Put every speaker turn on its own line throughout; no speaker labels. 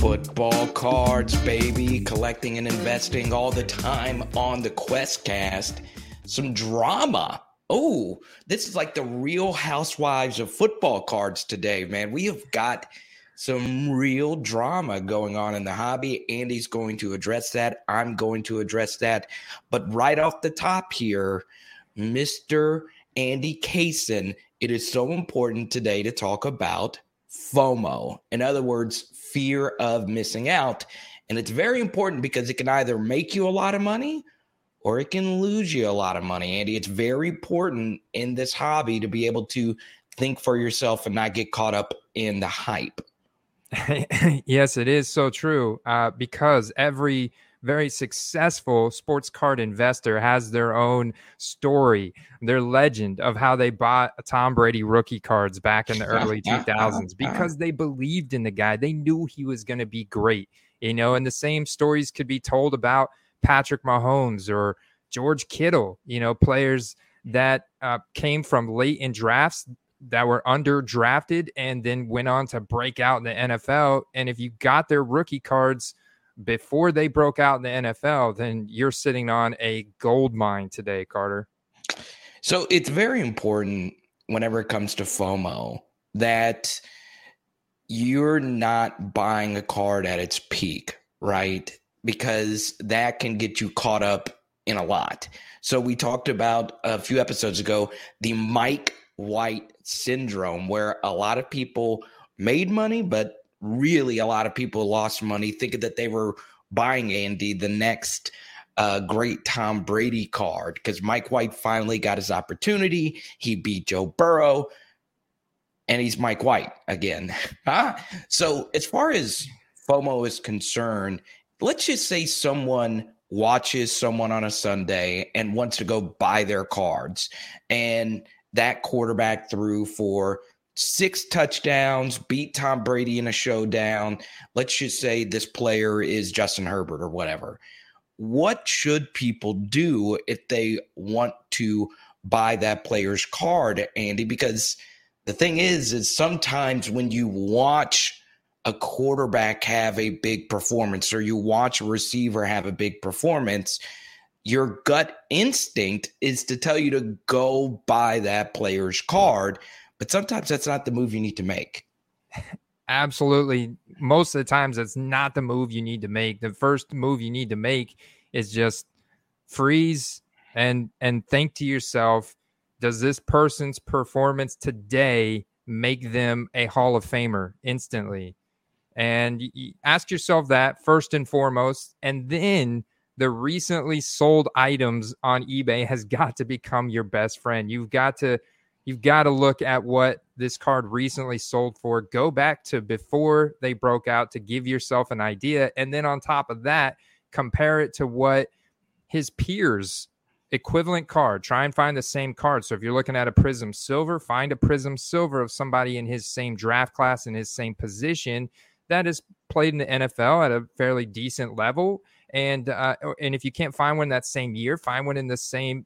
Football cards, baby, collecting and investing all the time on the Questcast. Some drama. Oh, this is like the real housewives of football cards today, man. We have got some real drama going on in the hobby. Andy's going to address that. I'm going to address that. But right off the top here, Mr. Andy Kaysen, it is so important today to talk about FOMO. In other words, fear of missing out. And it's very important because it can either make you a lot of money or it can lose you a lot of money, Andy. It's very important in this hobby to be able to think for yourself and not get caught up in the hype.
yes, it is so true uh, because every very successful sports card investor has their own story, their legend of how they bought Tom Brady rookie cards back in the early 2000s because they believed in the guy. They knew he was going to be great, you know, and the same stories could be told about Patrick Mahomes or George Kittle, you know, players that uh, came from late in drafts that were underdrafted and then went on to break out in the NFL. And if you got their rookie cards before they broke out in the NFL, then you're sitting on a gold mine today, Carter.
So it's very important whenever it comes to FOMO that you're not buying a card at its peak, right? Because that can get you caught up in a lot. So we talked about a few episodes ago the Mike White syndrome, where a lot of people made money, but really a lot of people lost money thinking that they were buying Andy the next uh, great Tom Brady card because Mike White finally got his opportunity. He beat Joe Burrow, and he's Mike White again. so, as far as FOMO is concerned, let's just say someone watches someone on a Sunday and wants to go buy their cards, and that quarterback threw for six touchdowns, beat Tom Brady in a showdown. Let's just say this player is Justin Herbert or whatever. What should people do if they want to buy that player's card, Andy? Because the thing is, is sometimes when you watch a quarterback have a big performance or you watch a receiver have a big performance, your gut instinct is to tell you to go buy that player's card. But sometimes that's not the move you need to make.
Absolutely. Most of the times, that's not the move you need to make. The first move you need to make is just freeze and and think to yourself, does this person's performance today make them a Hall of Famer instantly? And ask yourself that first and foremost, and then the recently sold items on eBay has got to become your best friend. You've got to you've got to look at what this card recently sold for. Go back to before they broke out to give yourself an idea and then on top of that, compare it to what his peers equivalent card. Try and find the same card. So if you're looking at a Prism Silver, find a Prism Silver of somebody in his same draft class in his same position that is played in the NFL at a fairly decent level and uh, and if you can't find one that same year, find one in the same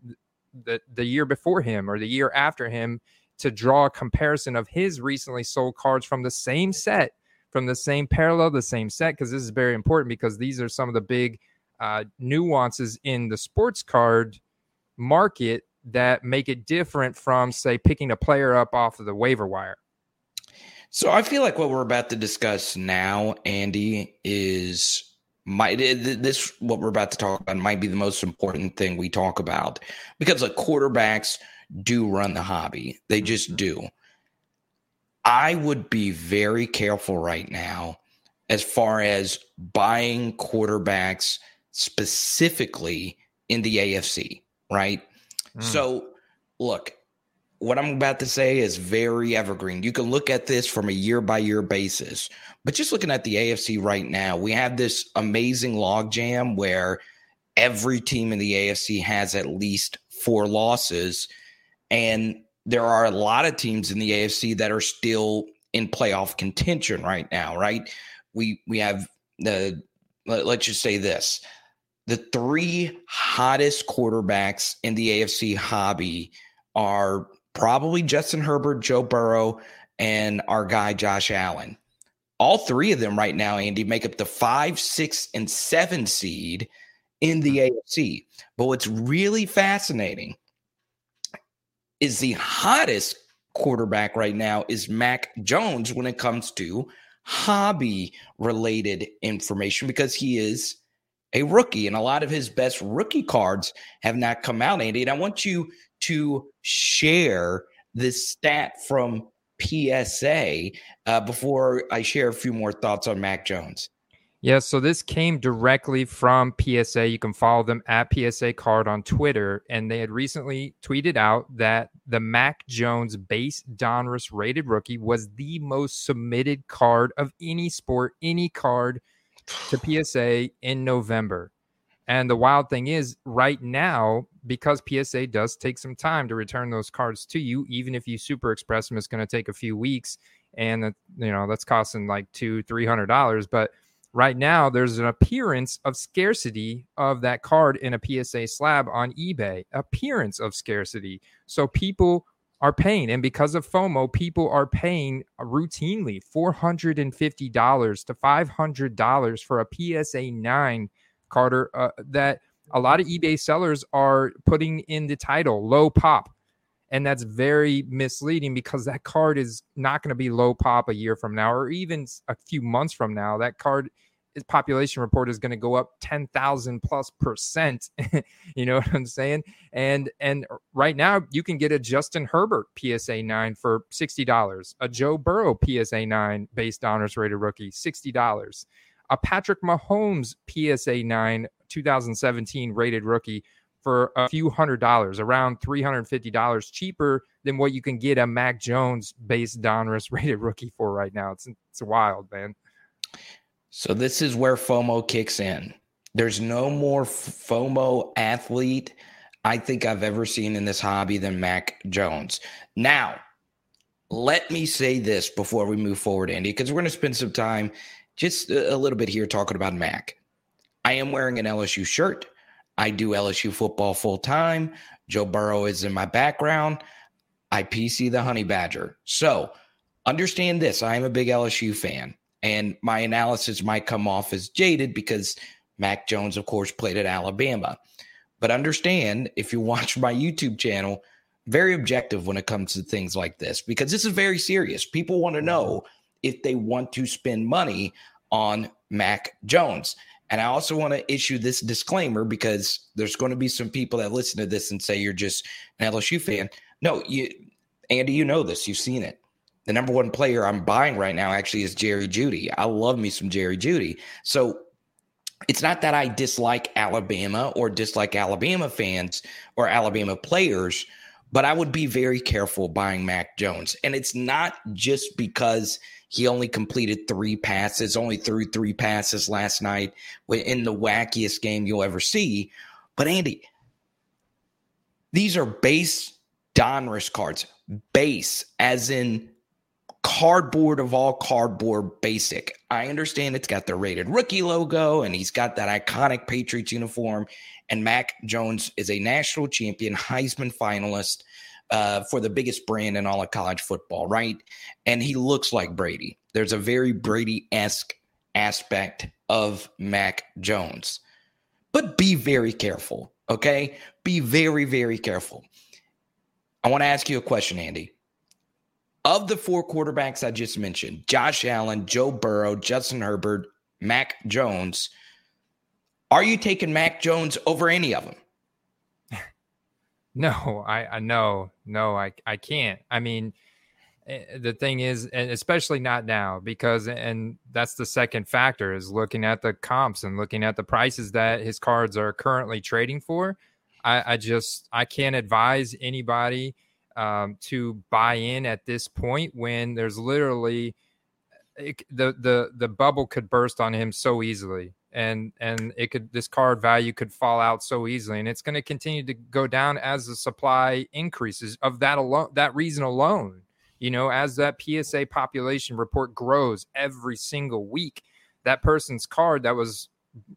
the the year before him or the year after him to draw a comparison of his recently sold cards from the same set, from the same parallel, the same set. Because this is very important because these are some of the big uh, nuances in the sports card market that make it different from, say, picking a player up off of the waiver wire.
So I feel like what we're about to discuss now, Andy, is might this what we're about to talk about might be the most important thing we talk about because the quarterbacks do run the hobby they just mm-hmm. do i would be very careful right now as far as buying quarterbacks specifically in the afc right mm. so look what I'm about to say is very evergreen. You can look at this from a year by year basis. But just looking at the AFC right now, we have this amazing logjam where every team in the AFC has at least four losses. And there are a lot of teams in the AFC that are still in playoff contention right now, right? We we have the let's just say this. the three hottest quarterbacks in the AFC hobby are probably Justin Herbert, Joe Burrow, and our guy Josh Allen. All three of them right now, Andy, make up the five, six, and seven seed in the mm-hmm. AFC. But what's really fascinating is the hottest quarterback right now is Mac Jones when it comes to hobby related information because he is a rookie and a lot of his best rookie cards have not come out, Andy. And I want you to share this stat from PSA uh, before I share a few more thoughts on Mac Jones.
Yeah, so this came directly from PSA. You can follow them at PSA Card on Twitter. And they had recently tweeted out that the Mac Jones base Donruss rated rookie was the most submitted card of any sport, any card to PSA in November. And the wild thing is, right now, because PSA does take some time to return those cards to you, even if you super express them, it's going to take a few weeks, and you know that's costing like two, three hundred dollars. But right now, there's an appearance of scarcity of that card in a PSA slab on eBay. Appearance of scarcity, so people are paying, and because of FOMO, people are paying routinely four hundred and fifty dollars to five hundred dollars for a PSA nine Carter, uh, that a lot of eBay sellers are putting in the title low pop. And that's very misleading because that card is not going to be low pop a year from now or even a few months from now. That card population report is going to go up 10,000 plus percent. you know what I'm saying? And and right now you can get a Justin Herbert PSA 9 for $60, a Joe Burrow PSA 9 based Donruss rated rookie $60 a Patrick Mahomes PSA 9 2017 rated rookie for a few hundred dollars, around $350 cheaper than what you can get a Mac Jones based Donruss rated rookie for right now. It's, it's wild, man.
So this is where FOMO kicks in. There's no more FOMO athlete I think I've ever seen in this hobby than Mac Jones. Now, let me say this before we move forward, Andy, because we're going to spend some time just a little bit here talking about Mac. I am wearing an LSU shirt. I do LSU football full time. Joe Burrow is in my background. I PC the Honey Badger. So understand this I am a big LSU fan, and my analysis might come off as jaded because Mac Jones, of course, played at Alabama. But understand if you watch my YouTube channel, very objective when it comes to things like this because this is very serious. People want to mm-hmm. know if they want to spend money on Mac Jones. And I also want to issue this disclaimer because there's going to be some people that listen to this and say you're just an LSU fan. No, you, Andy, you know this. You've seen it. The number one player I'm buying right now actually is Jerry Jeudy. I love me some Jerry Jeudy. So it's not that I dislike Alabama or dislike Alabama fans or Alabama players, but I would be very careful buying Mac Jones. And it's not just because – he only completed three passes, only threw three passes last night in the wackiest game you'll ever see. But Andy, these are base Donruss cards. Base, as in cardboard of all cardboard basic. I understand it's got the rated rookie logo and he's got that iconic Patriots uniform. And Mac Jones is a national champion, Heisman finalist uh, for the biggest brand in all of college football, right? And he looks like Brady. There's a very Brady esque aspect of Mac Jones. But be very careful, okay? Be very, very careful. I want to ask you a question, Andy. Of the four quarterbacks I just mentioned, Josh Allen, Joe Burrow, Justin Herbert, Mac Jones, are you taking Mac Jones over any of them?
No, I, I no, no, I, I can't. I mean, eh, the thing is, and especially not now, because and that's the second factor is looking at the comps and looking at the prices that his cards are currently trading for. I, I just I can't advise anybody um, to buy in at this point when there's literally it, the the the bubble could burst on him so easily and and it could this card value could fall out so easily and it's going to continue to go down as the supply increases of that alone that reason alone. You know as that psa population report grows every single week that person's card that was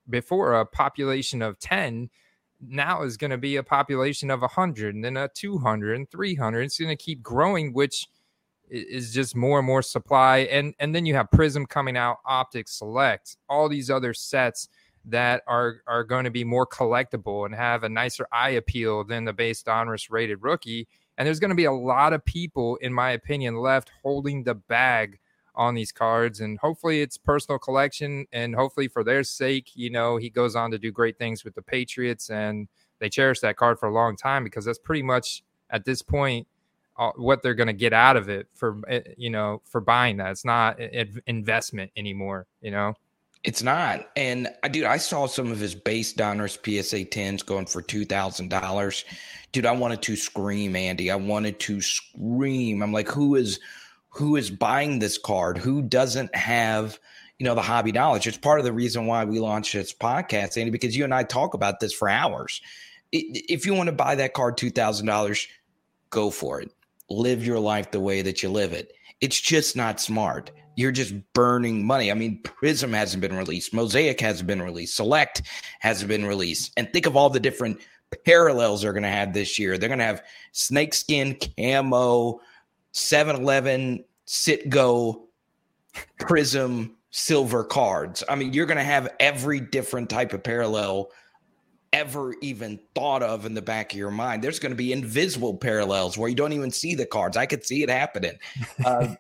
before a population of 10 now is going to be a population of 100 and then a 200 and 300 it's going to keep growing which is just more and more supply and and then you have prism coming out optic select all these other sets that are are going to be more collectible and have a nicer eye appeal than the base donruss rated rookie. And there's going to be a lot of people in my opinion left holding the bag on these cards and hopefully it's personal collection and hopefully for their sake you know he goes on to do great things with the patriots and they cherish that card for a long time because that's pretty much at this point what they're going to get out of it for eh, you know for buying that. It's not an investment anymore. You know.
It's not. And I dude, I saw some of his base Donruss PSA 10s going for $2,000. Dude, I wanted to scream, Andy. I wanted to scream. I'm like, who is who is buying this card? Who doesn't have, you know, the hobby knowledge? It's part of the reason why we launched this podcast, Andy, because you and I talk about this for hours. If you want to buy that card $2,000, go for it live your life the way that you live it. It's just not smart. You're just burning money. I mean, Prism hasn't been released, Mosaic hasn't been released, Select hasn't been released. And think of all the different parallels they're going to have this year. They're going to have snakeskin, camo, 7 Eleven, Citgo, Prism, silver cards. I mean, you're going to have every different type of parallel ever even thought of in the back of your mind. There's going to be invisible parallels where you don't even see the cards. I could see it happening. Uh,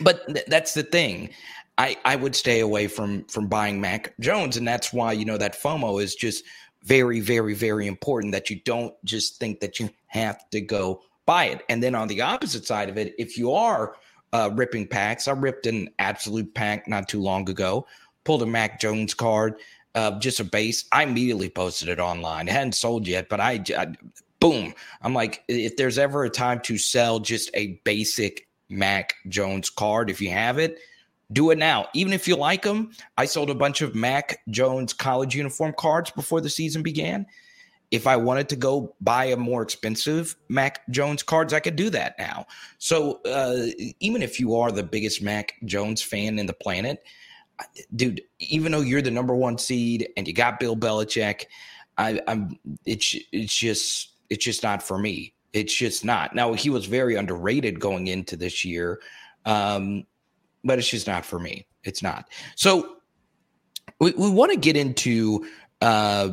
but th- that's the thing. I, I would stay away from from buying Mac Jones, and that's why you know that FOMO is just very, very, very important. That you don't just think that you have to go buy it. And then on the opposite side of it, if you are uh, ripping packs, I ripped an absolute pack not too long ago. Pulled a Mac Jones card uh, just a base. I immediately posted it online. It hadn't sold yet, but I, I, boom. I'm like, if there's ever a time to sell just a basic Mac Jones card, if you have it, do it now. Even if you like them, I sold a bunch of Mac Jones college uniform cards before the season began. If I wanted to go buy a more expensive Mac Jones cards, I could do that now. So uh, even if you are the biggest Mac Jones fan in the planet, dude, even though you're the number one seed and you got Bill Belichick, I, am it's it's just it's just not for me. It's just not. Now he was very underrated going into this year, um, but it's just not for me. It's not. So we, we want to get into uh,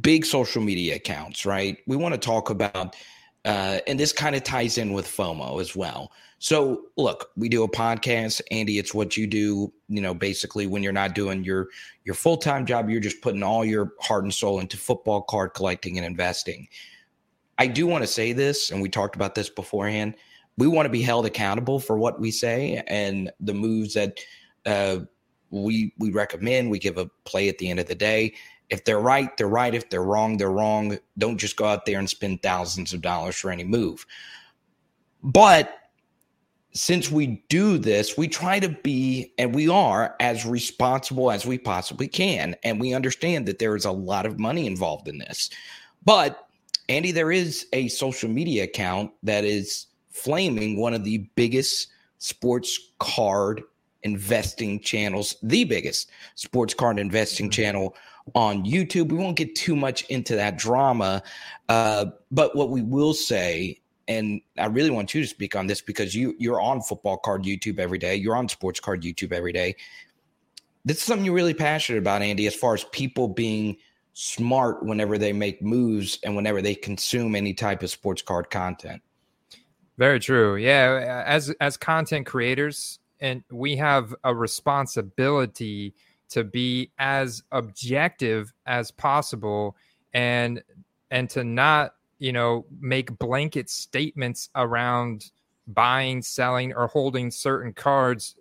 big social media accounts, right? We want to talk about, uh, and this kind of ties in with FOMO as well. So, look, we do a podcast, Andy. It's what you do. You know, basically, when you're not doing your your full time job, you're just putting all your heart and soul into football card collecting and investing. I do want to say this, and we talked about this beforehand. We want to be held accountable for what we say and the moves that uh, we we recommend. We give a play at the end of the day. If they're right, they're right. If they're wrong, they're wrong. Don't just go out there and spend thousands of dollars for any move. But since we do this, we try to be, and we are as responsible as we possibly can. And we understand that there is a lot of money involved in this. But, Andy, there is a social media account that is flaming one of the biggest sports card investing channels, the biggest sports card investing mm-hmm. channel on YouTube. We won't get too much into that drama. Uh, but what we will say and I really want you to speak on this because you you're on football card YouTube every day. You're on sports card YouTube every day. This is something you're really passionate about, Andy, as far as people being smart whenever they make moves and whenever they consume any type of sports card content.
Very true. Yeah, as as content creators, and we have a responsibility to be as objective as possible and and to not you know, make blanket statements around buying, selling, or holding certain cards,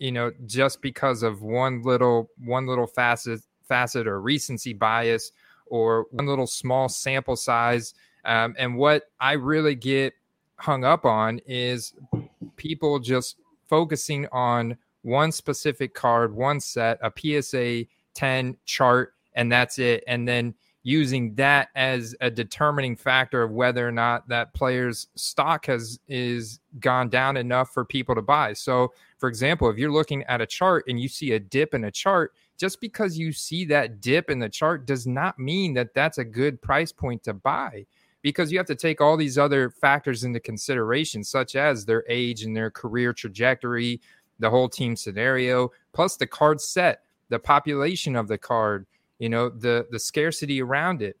you know, just because of one little one little facet facet or recency bias or one little small sample size. Um, and what I really get hung up on is people just focusing on one specific card, one set, a PSA 10 chart, and that's it. And then using that as a determining factor of whether or not that player's stock has is gone down enough for people to buy. So, for example, if you're looking at a chart and you see a dip in a chart, just because you see that dip in the chart does not mean that that's a good price point to buy because you have to take all these other factors into consideration, such as their age and their career trajectory, the whole team scenario, plus the card set, the population of the card, you know, the the scarcity around it.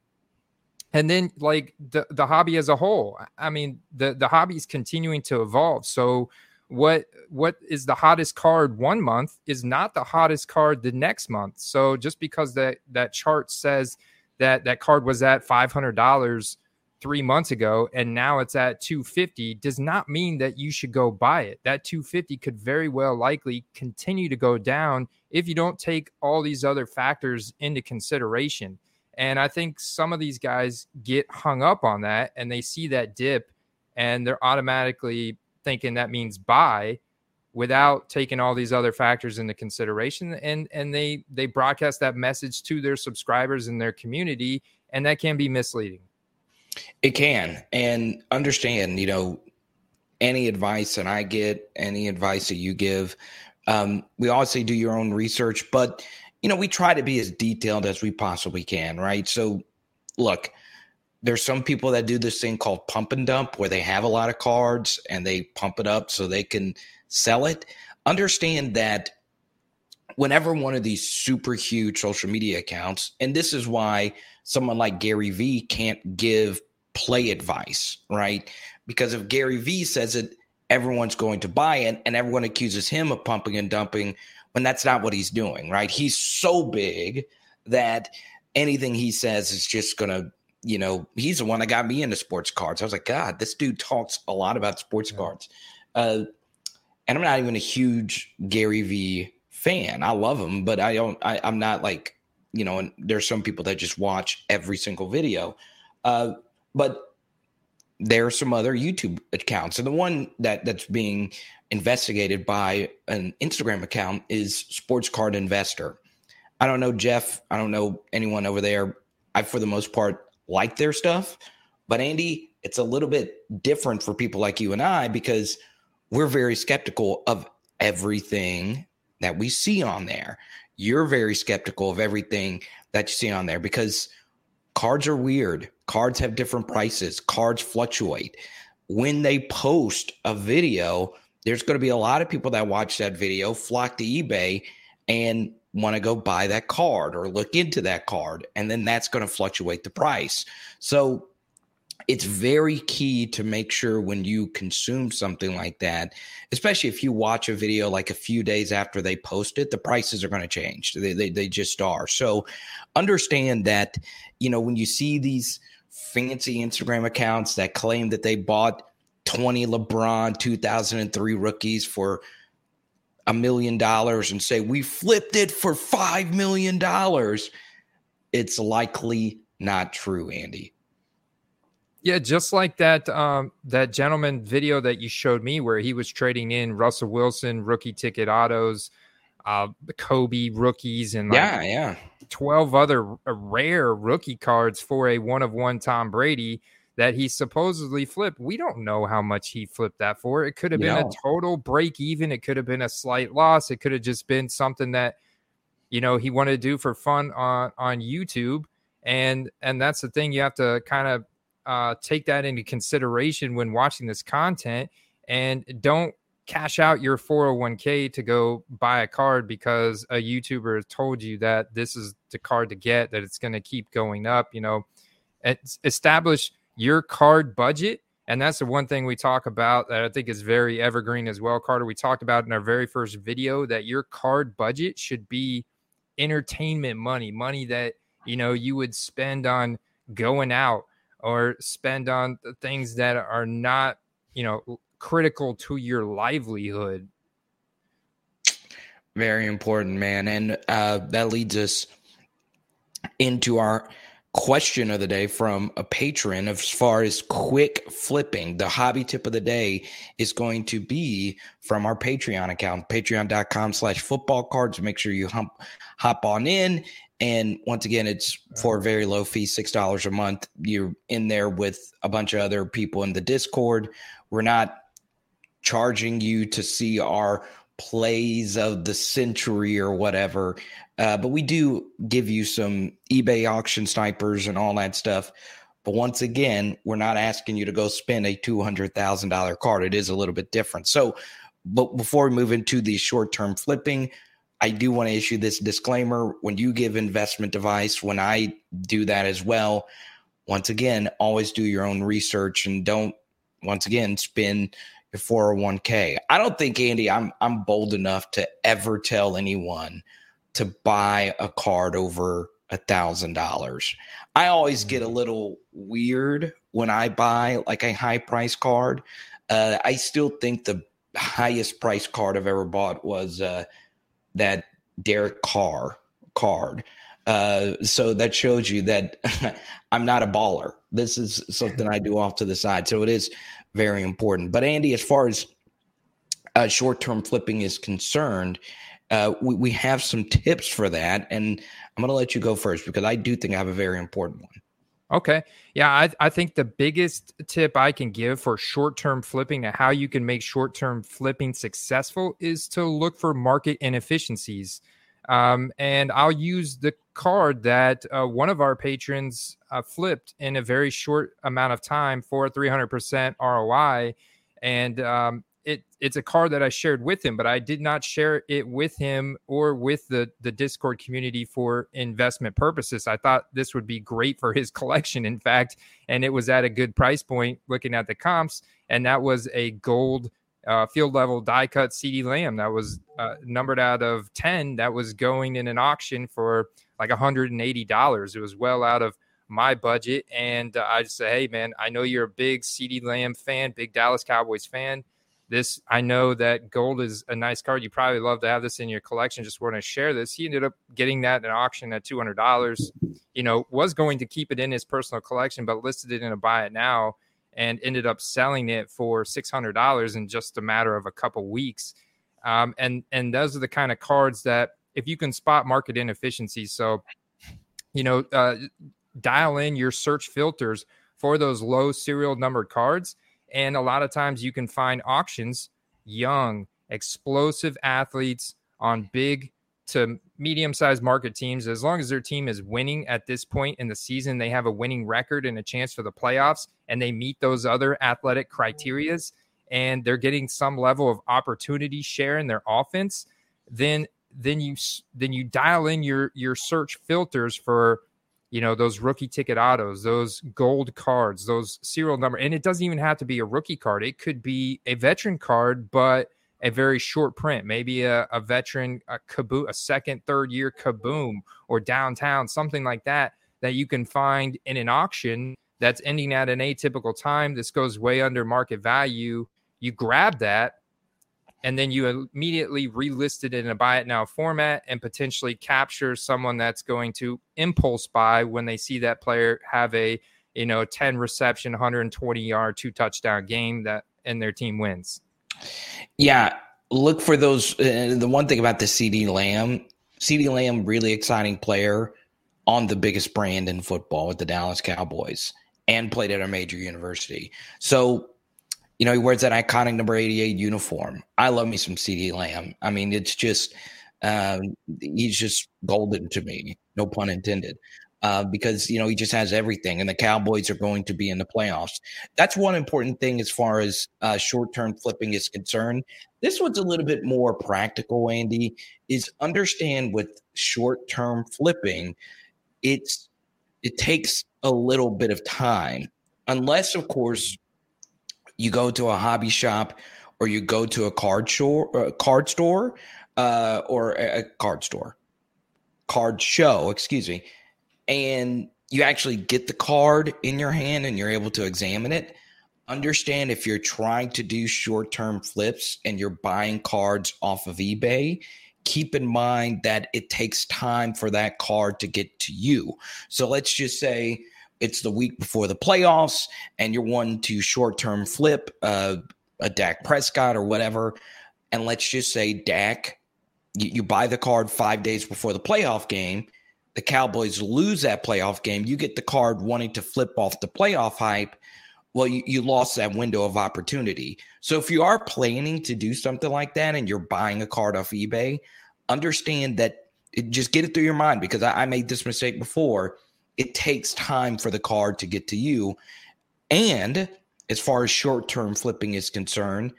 And then like the, the hobby as a whole. I mean, the, the hobby is continuing to evolve. So what what is the hottest card one month is not the hottest card the next month. So just because that that chart says that that card was at five hundred dollars three months ago and now it's at 250 does not mean that you should go buy it. That 250 could very well likely continue to go down if you don't take all these other factors into consideration. And I think some of these guys get hung up on that and they see that dip and they're automatically thinking that means buy without taking all these other factors into consideration and and they they broadcast that message to their subscribers and their community and that can be misleading
it can. And understand, you know, any advice that I get, any advice that you give, um, we say do your own research, but you know, we try to be as detailed as we possibly can, right? So look, there's some people that do this thing called pump and dump where they have a lot of cards and they pump it up so they can sell it. Understand that whenever one of these super huge social media accounts, and this is why someone like Gary Vee can't give play advice, right? Because if Gary Vee says it, everyone's going to buy it, and everyone accuses him of pumping and dumping when that's not what he's doing, right? He's so big that anything he says is just going to, you know, he's the one that got me into sports cards. I was like, God, this dude talks a lot about sports yeah. cards. Uh, and I'm not even a huge Gary Vee fan. I love him, but I don't, I, I'm not like, you know, and there's some people that just watch every single video. Uh, but there are some other YouTube accounts, and the one that that's being investigated by an Instagram account is Sports Card Investor. I don't know Jeff. I don't know anyone over there. I, for the most part, like their stuff, but Andy, it's a little bit different for people like you and I because we're very skeptical of everything that we see on there. You're very skeptical of everything that you see on there because cards are weird. Cards have different prices, cards fluctuate. When they post a video, there's going to be a lot of people that watch that video, flock to eBay, and want to go buy that card or look into that card. And then that's going to fluctuate the price. So it's very key to make sure when you consume something like that, especially if you watch a video like a few days after they post it, the prices are going to change. They, they, they just are. So understand that, you know, when you see these fancy Instagram accounts that claim that they bought 20 LeBron 2003 rookies for a million dollars and say we flipped it for five million dollars, it's likely not true, Andy.
Yeah, just like that um, that gentleman video that you showed me, where he was trading in Russell Wilson rookie ticket autos, uh, the Kobe rookies, and like
yeah, yeah,
twelve other rare rookie cards for a one of one Tom Brady that he supposedly flipped. We don't know how much he flipped that for. It could have been a total break even. It could have been a slight loss. It could have just been something that you know he wanted to do for fun on on YouTube. And and that's the thing you have to kind of uh, take that into consideration when watching this content and don't cash out your 401k to go buy a card because a YouTuber told you that this is the card to get, that it's going to keep going up. You know, establish your card budget. And that's the one thing we talk about that I think is very evergreen as well, Carter. We talked about in our very first video that your card budget should be entertainment money, money that, you know, you would spend on going out or spend on things that are not, you know, critical to your livelihood.
Very important, man. And uh, that leads us into our question of the day from a patron as far as quick flipping. The hobby tip of the day is going to be from our Patreon account, patreon.com slash football cards. Make sure you hump, hop on in and once again, it's for a very low fee, $6 a month. You're in there with a bunch of other people in the Discord. We're not charging you to see our plays of the century or whatever. Uh, but we do give you some eBay auction snipers and all that stuff. But once again, we're not asking you to go spend a $200,000 card. It is a little bit different. So, but before we move into the short term flipping, I do want to issue this disclaimer. When you give investment advice, when I do that as well, once again, always do your own research and don't, once again, spend 401k. I don't think, Andy, I'm I'm bold enough to ever tell anyone to buy a card over a thousand dollars. I always get a mm. little weird when I buy like a high price card. Uh, I still think the highest price card I've ever bought was uh, that Derek Carr card. Uh, so that shows you that I'm not a baller. This is something I do off to the side. So it is very important. But Andy, as far as uh, short term flipping is concerned, uh, we, we have some tips for that. And I'm going to let you go first because I do think I have a very important one.
Okay. Yeah, I, I think the biggest tip I can give for short term flipping and how you can make short term flipping successful is to look for market inefficiencies. Um, and I'll use the card that uh, one of our patrons uh, flipped in a very short amount of time for 300% ROI. And um, it it's a card that I shared with him, but I did not share it with him or with the the Discord community for investment purposes. I thought this would be great for his collection, in fact, and it was at a good price point looking at the comps, and that was a gold uh, field level die cut CD Lamb that was uh, numbered out of 10 that was going in an auction for like $180. It was well out of my budget. And uh, I just say, hey, man, I know you're a big CD Lamb fan, big Dallas Cowboys fan. This i know that gold is a nice card. You probably love to have this in your collection. Just want to share this. He ended up getting that at auction at $200 you know was going to keep it in his personal collection but listed it in a buy it now and ended up selling it for $600 in just a matter of a couple weeks. Um, and and those are the kind of cards that if you can spot market inefficiencies so you know uh, dial in your search filters for those low serial numbered cards. And a lot of times you can find auctions, young, explosive athletes on big to medium sized market teams. As long as their team is winning at this point in the season, they have a winning record and a chance for the playoffs, and they meet those other athletic criterias, and they're getting some level of opportunity share in their offense, then then you then you dial in your your search filters for you know those rookie ticket autos those gold cards those serial number and it doesn't even have to be a rookie card it could be a veteran card but a very short print maybe a, a veteran a kaboom a second third year kaboom or downtown something like that that you can find in an auction that's ending at an atypical time this goes way under market value. You grab that and then you immediately relist it in a buy it now format and potentially capture someone that's going to impulse buy when they see that player have a you know 10 reception 120 yard two touchdown game that and their team wins
yeah look for those uh, the one thing about the CD Lamb CD Lamb really exciting player on the biggest brand in football with the Dallas Cowboys and played at a major university so you know, he wears that iconic number 88 uniform. I love me some CD Lamb. I mean, it's just, um, he's just golden to me, no pun intended, uh, because, you know, he just has everything. And the Cowboys are going to be in the playoffs. That's one important thing as far as uh, short term flipping is concerned. This one's a little bit more practical, Andy, is understand with short term flipping, it's, it takes a little bit of time, unless, of course, you go to a hobby shop or you go to a card store, a card store, uh, or a card store, card show, excuse me, and you actually get the card in your hand and you're able to examine it. Understand if you're trying to do short term flips and you're buying cards off of eBay, keep in mind that it takes time for that card to get to you. So let's just say it's the week before the playoffs and you're wanting to short term flip uh, a Dak Prescott or whatever, and let's just say Dak, you, you buy the card five days before the playoff game. The Cowboys lose that playoff game. You get the card wanting to flip off the playoff hype. well, you, you lost that window of opportunity. So if you are planning to do something like that and you're buying a card off eBay, understand that it, just get it through your mind because I, I made this mistake before. It takes time for the card to get to you. And as far as short term flipping is concerned,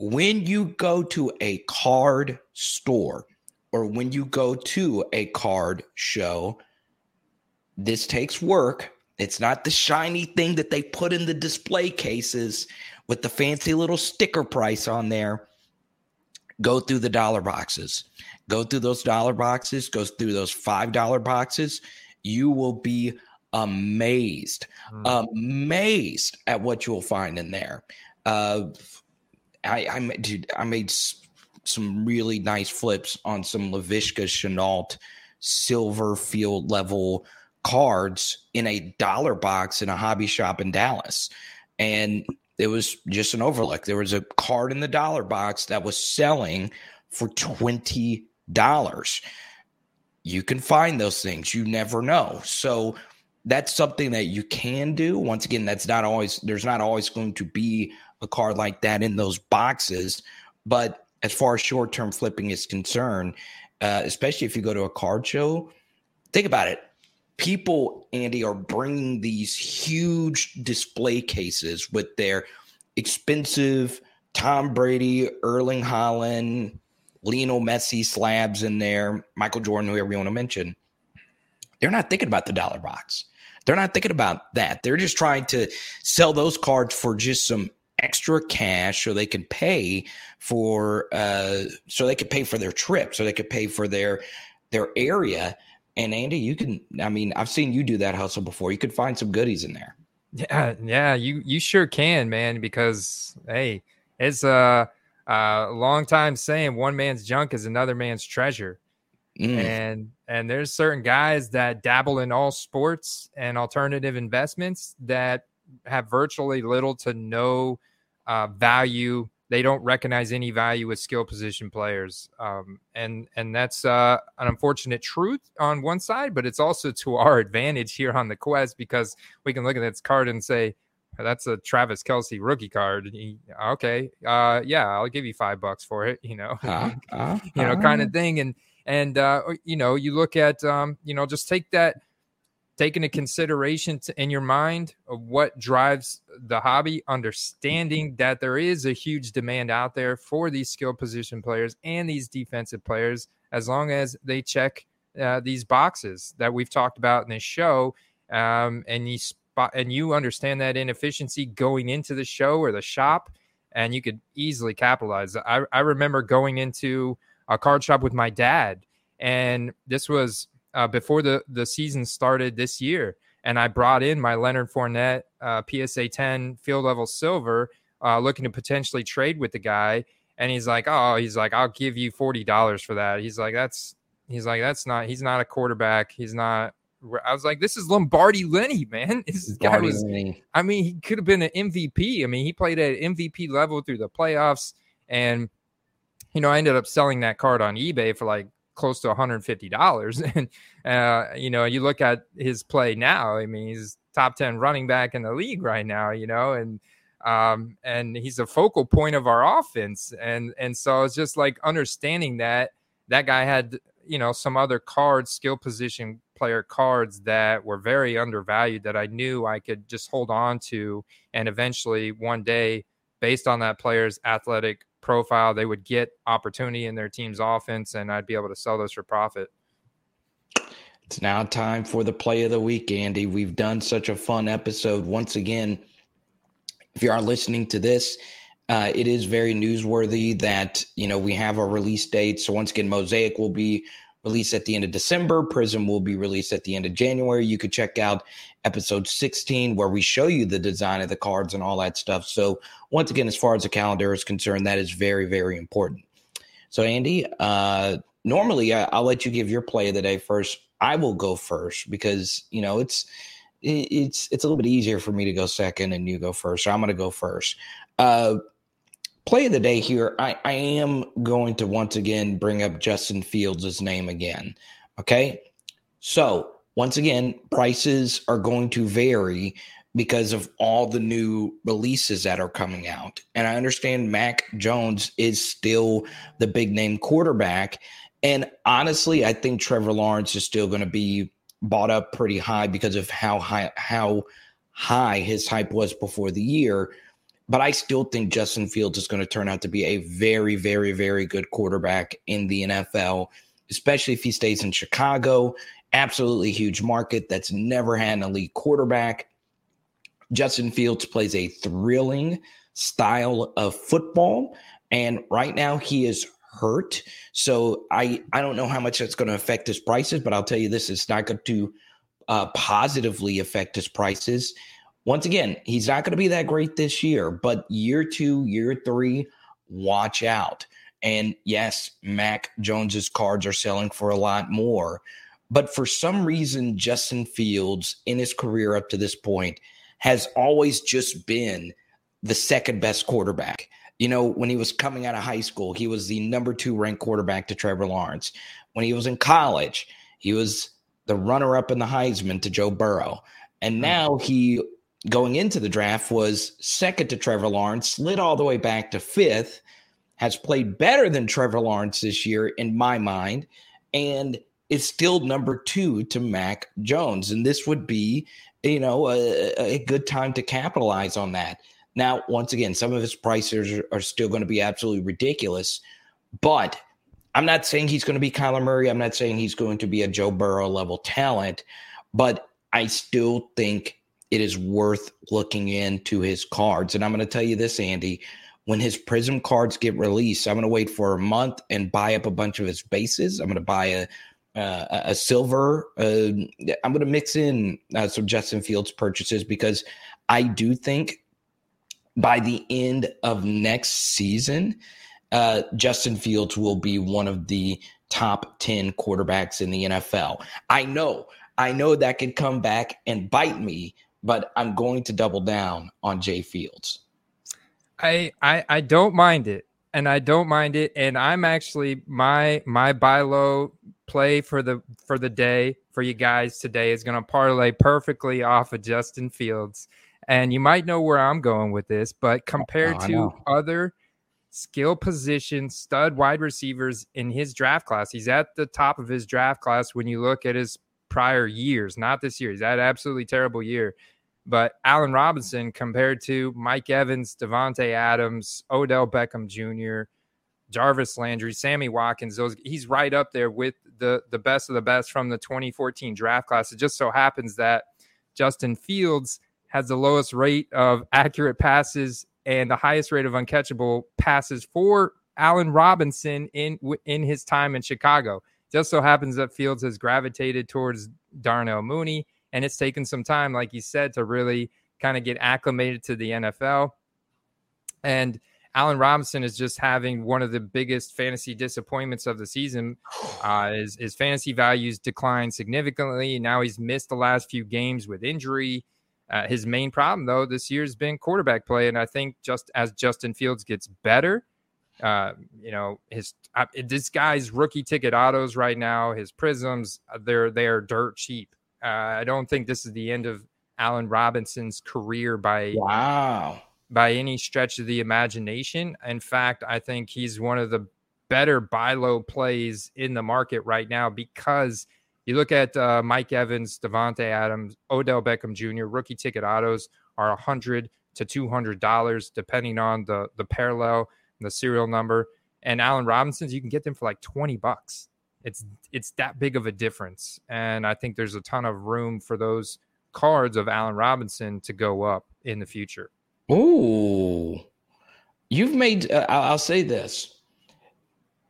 when you go to a card store or when you go to a card show, this takes work. It's not the shiny thing that they put in the display cases with the fancy little sticker price on there. Go through the dollar boxes. Go through those dollar boxes, go through those $5 boxes. You will be amazed, mm. amazed at what you'll find in there. Uh, I, I, dude, I made some really nice flips on some Laviska Shenault silver field level cards in a dollar box in a hobby shop in Dallas. And it was just an overlook. There was a card in the dollar box that was selling for $20. You can find those things. You never know. So that's something that you can do. Once again, that's not always there's not always going to be a card like that in those boxes. But as far as short term flipping is concerned, uh, especially if you go to a card show, think about it. People, Andy, are bringing these huge display cases with their expensive Tom Brady, Erling Haaland, Lionel Messi slabs in there, Michael Jordan, whoever you want to mention. They're not thinking about the dollar box. They're not thinking about that. They're just trying to sell those cards for just some extra cash so they can pay for uh so they could pay for their trip, so they could pay for their their area. And Andy, you can I mean, I've seen you do that hustle before. You could find some goodies in there.
Yeah, yeah, you you sure can, man, because hey, it's a, a long time saying one man's junk is another man's treasure. Mm. And and there's certain guys that dabble in all sports and alternative investments that have virtually little to no uh, value. They don't recognize any value with skill position players, um, and and that's uh, an unfortunate truth on one side, but it's also to our advantage here on the quest because we can look at this card and say, that's a Travis Kelce rookie card. He, okay, uh, yeah, I'll give you five bucks for it. You know, uh, uh, you know, kind of thing. And and uh, you know, you look at um, you know, just take that take into consideration to, in your mind of what drives the hobby, understanding that there is a huge demand out there for these skill position players and these defensive players, as long as they check uh, these boxes that we've talked about in this show, um, and you spot and you understand that inefficiency going into the show or the shop, and you could easily capitalize. I, I remember going into a card shop with my dad, and this was uh, before the the season started this year, and I brought in my Leonard Fournette uh, PSA 10 field level silver, uh, looking to potentially trade with the guy. And he's like, "Oh, he's like, I'll give you forty dollars for that." He's like, "That's," he's like, "That's not." He's not a quarterback. He's not. I was like, "This is Lombardi Lenny, man. This guy was. Lenny. I mean, he could have been an MVP. I mean, he played at MVP level through the playoffs, and you know, I ended up selling that card on eBay for like close to $150. And, uh, you know, you look at his play now, I mean, he's top 10 running back in the league right now, you know, and, um, and he's a focal point of our offense. And, and so it's just like understanding that that guy had, you know, some other cards, skill position player cards that were very undervalued that I knew I could just hold on to. And eventually one day, based on that player's athletic profile, they would get opportunity in their team's offense, and I'd be able to sell those for profit.
It's now time for the play of the week, Andy. We've done such a fun episode. Once again, if you are listening to this, uh, it is very newsworthy that you know we have a release date. So once again, Mosaic will be released at the end of December. Prism will be released at the end of January. You could check out episode 16 where we show you the design of the cards and all that stuff. So once again, as far as the calendar is concerned, that is very, very important. So Andy, uh, normally I, will let you give your play of the day first. I will go first because you know it's it's it's a little bit easier for me to go second and you go first. So I'm going to go first. Uh, play of the day here, I, I am going to once again bring up Justin Fields' name again. Okay. So, once again, prices are going to vary because of all the new releases that are coming out. And I understand Mac Jones is still the big name quarterback. And honestly, I think Trevor Lawrence is still going to be bought up pretty high because of how high how high his hype was before the year. But I still think Justin Fields is going to turn out to be a very, very, very good quarterback in the NFL, especially if he stays in Chicago. Absolutely huge market that's never had an elite quarterback. Justin Fields plays a thrilling style of football. And right now he is hurt. So I, I don't know how much that's going to affect his prices, but I'll tell you this it's not going to uh, positively affect his prices. Once again, he's not going to be that great this year, but year two, year three, watch out. And yes, Mac Jones's cards are selling for a lot more. But for some reason, Justin Fields in his career up to this point has always just been the second best quarterback. You know, when he was coming out of high school, he was the number two ranked quarterback to Trevor Lawrence. When he was in college, he was the runner up in the Heisman to Joe Burrow. And hmm. now he, going into the draft, was second to Trevor Lawrence, slid all the way back to fifth, has played better than Trevor Lawrence this year, in my mind, and is still number two to Mac Jones. And this would be you know, a, a, good time to capitalize on that. Now, once again, some of his prices are, are still going to be absolutely ridiculous, but I'm not saying he's going to be Kyler Murray. I'm not saying he's going to be a Joe Burrow level talent, but I still think it is worth looking into his cards. And I'm going to tell you this, Andy. When his Prizm cards get released, I'm going to wait for a month and buy up a bunch of his bases. I'm going to buy a uh, a silver. Uh, I'm going to mix in uh, some Justin Fields purchases because I do think by the end of next season, uh, Justin Fields will be one of the top 10 quarterbacks in the NFL. I know, I know that could come back and bite me, but I'm going to double down on Jay Fields.
I, I, I don't mind it and I don't mind it. And I'm actually my my buy low play for the for the day for you guys today is going to parlay perfectly off of Justin Fields. And you might know where I'm going with this, but compared oh, to other skill position stud wide receivers in his draft class, he's at the top of his draft class when you look at his prior years, not this year. He's had an absolutely terrible year. But Allen Robinson compared to Mike Evans, Davante Adams, Odell Beckham Jr., Jarvis Landry, Sammy Watkins, those he's right up there with the the best of the best from the 2014 draft class. It just so happens that Justin Fields has the lowest rate of accurate passes and the highest rate of uncatchable passes for Allen Robinson in in his time in Chicago. Just so happens that Fields has gravitated towards Darnell Mooney and it's taken some time, like you said, to really kind of get acclimated to the NFL. And Allen Robinson is just having one of the biggest fantasy disappointments of the season. Uh, his, his fantasy values declined significantly. Now he's missed the last few games with injury. Uh, his main problem, though, this year has been quarterback play, and I think just as Justin Fields gets better, uh, you know, his uh, this guy's rookie ticket autos right now, his Prizms, uh, they're they're dirt cheap. Uh, I don't think this is the end of Allen Robinson's career by
wow
by any stretch of the imagination. In fact, I think he's one of the better buy low plays in the market right now because you look at uh, Mike Evans, Davante Adams, Odell Beckham Jr. Rookie ticket autos are a hundred to two hundred dollars depending on the the parallel, and the serial number. And Allen Robinson's, you can get them for like twenty bucks. It's it's that big of a difference, and I think there's a ton of room for those cards of Allen Robinson to go up in the future.
Ooh, you've made. Uh, I'll say this: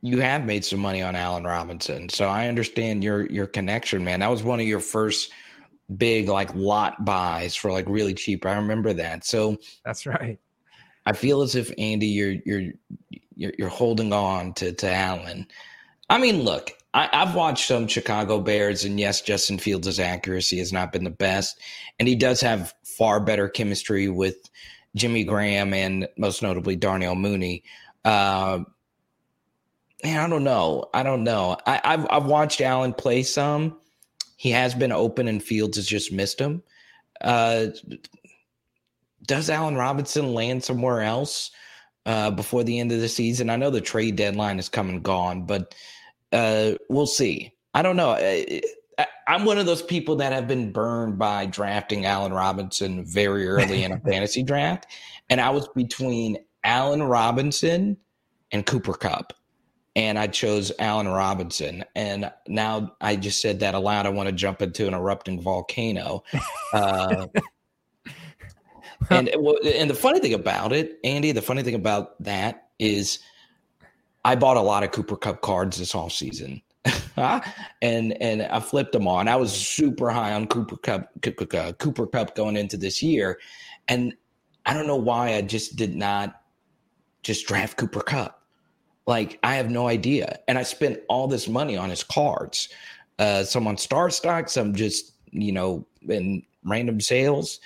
you have made some money on Allen Robinson, so I understand your your connection, man. That was one of your first big like lot buys for like really cheap. I remember that. So
that's right.
I feel as if Andy, you're you're you're, you're holding on to to Allen. I mean, look, I, have watched some Chicago Bears, and yes, Justin Fields' accuracy has not been the best, and he does have far better chemistry with Jimmy Graham and most notably Darnell Mooney. Uh, man, I don't know. I don't know. I, have I've watched Allen play some. He has been open, and Fields has just missed him. Uh, does Allen Robinson land somewhere else uh, before the end of the season? I know the trade deadline is come and gone, but uh, we'll see. I don't know. I, I'm one of those people that have been burned by drafting Allen Robinson very early in a fantasy draft, and I was between Allen Robinson and Cooper Kupp, and I chose Allen Robinson. And now I just said that aloud. I want to jump into an erupting volcano. Uh, and and the funny thing about it, Andy, the funny thing about that is, I bought a lot of Cooper Kupp cards this off season. and and I flipped them on. I was super high on Cooper Kupp Cooper Kupp going into this year, and I don't know why I just did not just draft Cooper Kupp. Like I have no idea. And I spent all this money on his cards. Uh, some on Star Stock, some just you know in random sales,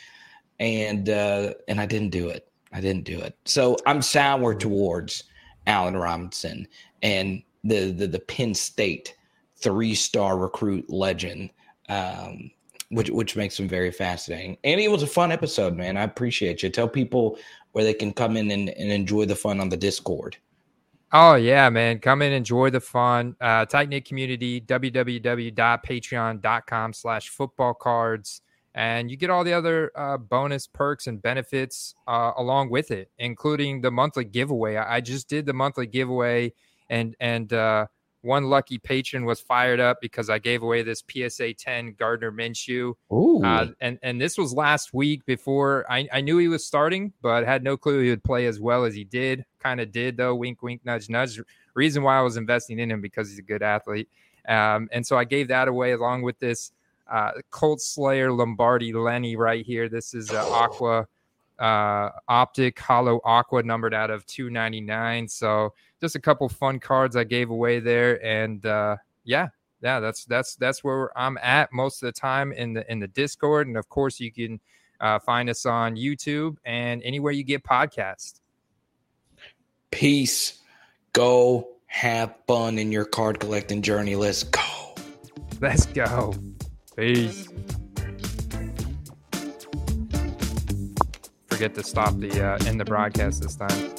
and uh, and I didn't do it. I didn't do it. So I'm sour towards Allen Robinson and the the, the Penn State three star recruit legend. Um, which which makes him very fascinating. And it was a fun episode, man. I appreciate you. Tell people where they can come in and, and enjoy the fun on the Discord.
Oh yeah, man. Come in, and enjoy the fun. Uh, tight knit community, www.patreon.com slash football cards. And you get all the other uh, bonus perks and benefits uh, along with it, including the monthly giveaway. I, I, just did the monthly giveaway and and uh, one lucky patron was fired up because I gave away this PSA 10 Gardner Minshew. Uh, and, and this was last week before I, I knew he was starting, but had no clue he would play as well as he did. Kind of did, though. Wink, wink, nudge, nudge. Reason why I was investing in him because he's a good athlete. Um, and so I gave that away along with this uh, Colt Slayer Lombardi Lenny right here. This is uh, Aqua uh, Optic Holo Aqua numbered out of 299. So just a couple fun cards I gave away there, and uh, yeah, yeah, that's that's that's where I'm at most of the time in the in the Discord, and of course you can uh, find us on YouTube and anywhere you get podcasts.
Peace. Go have fun in your card collecting journey. Let's go.
Let's go. Peace. Forget to stop the uh, end the broadcast this time.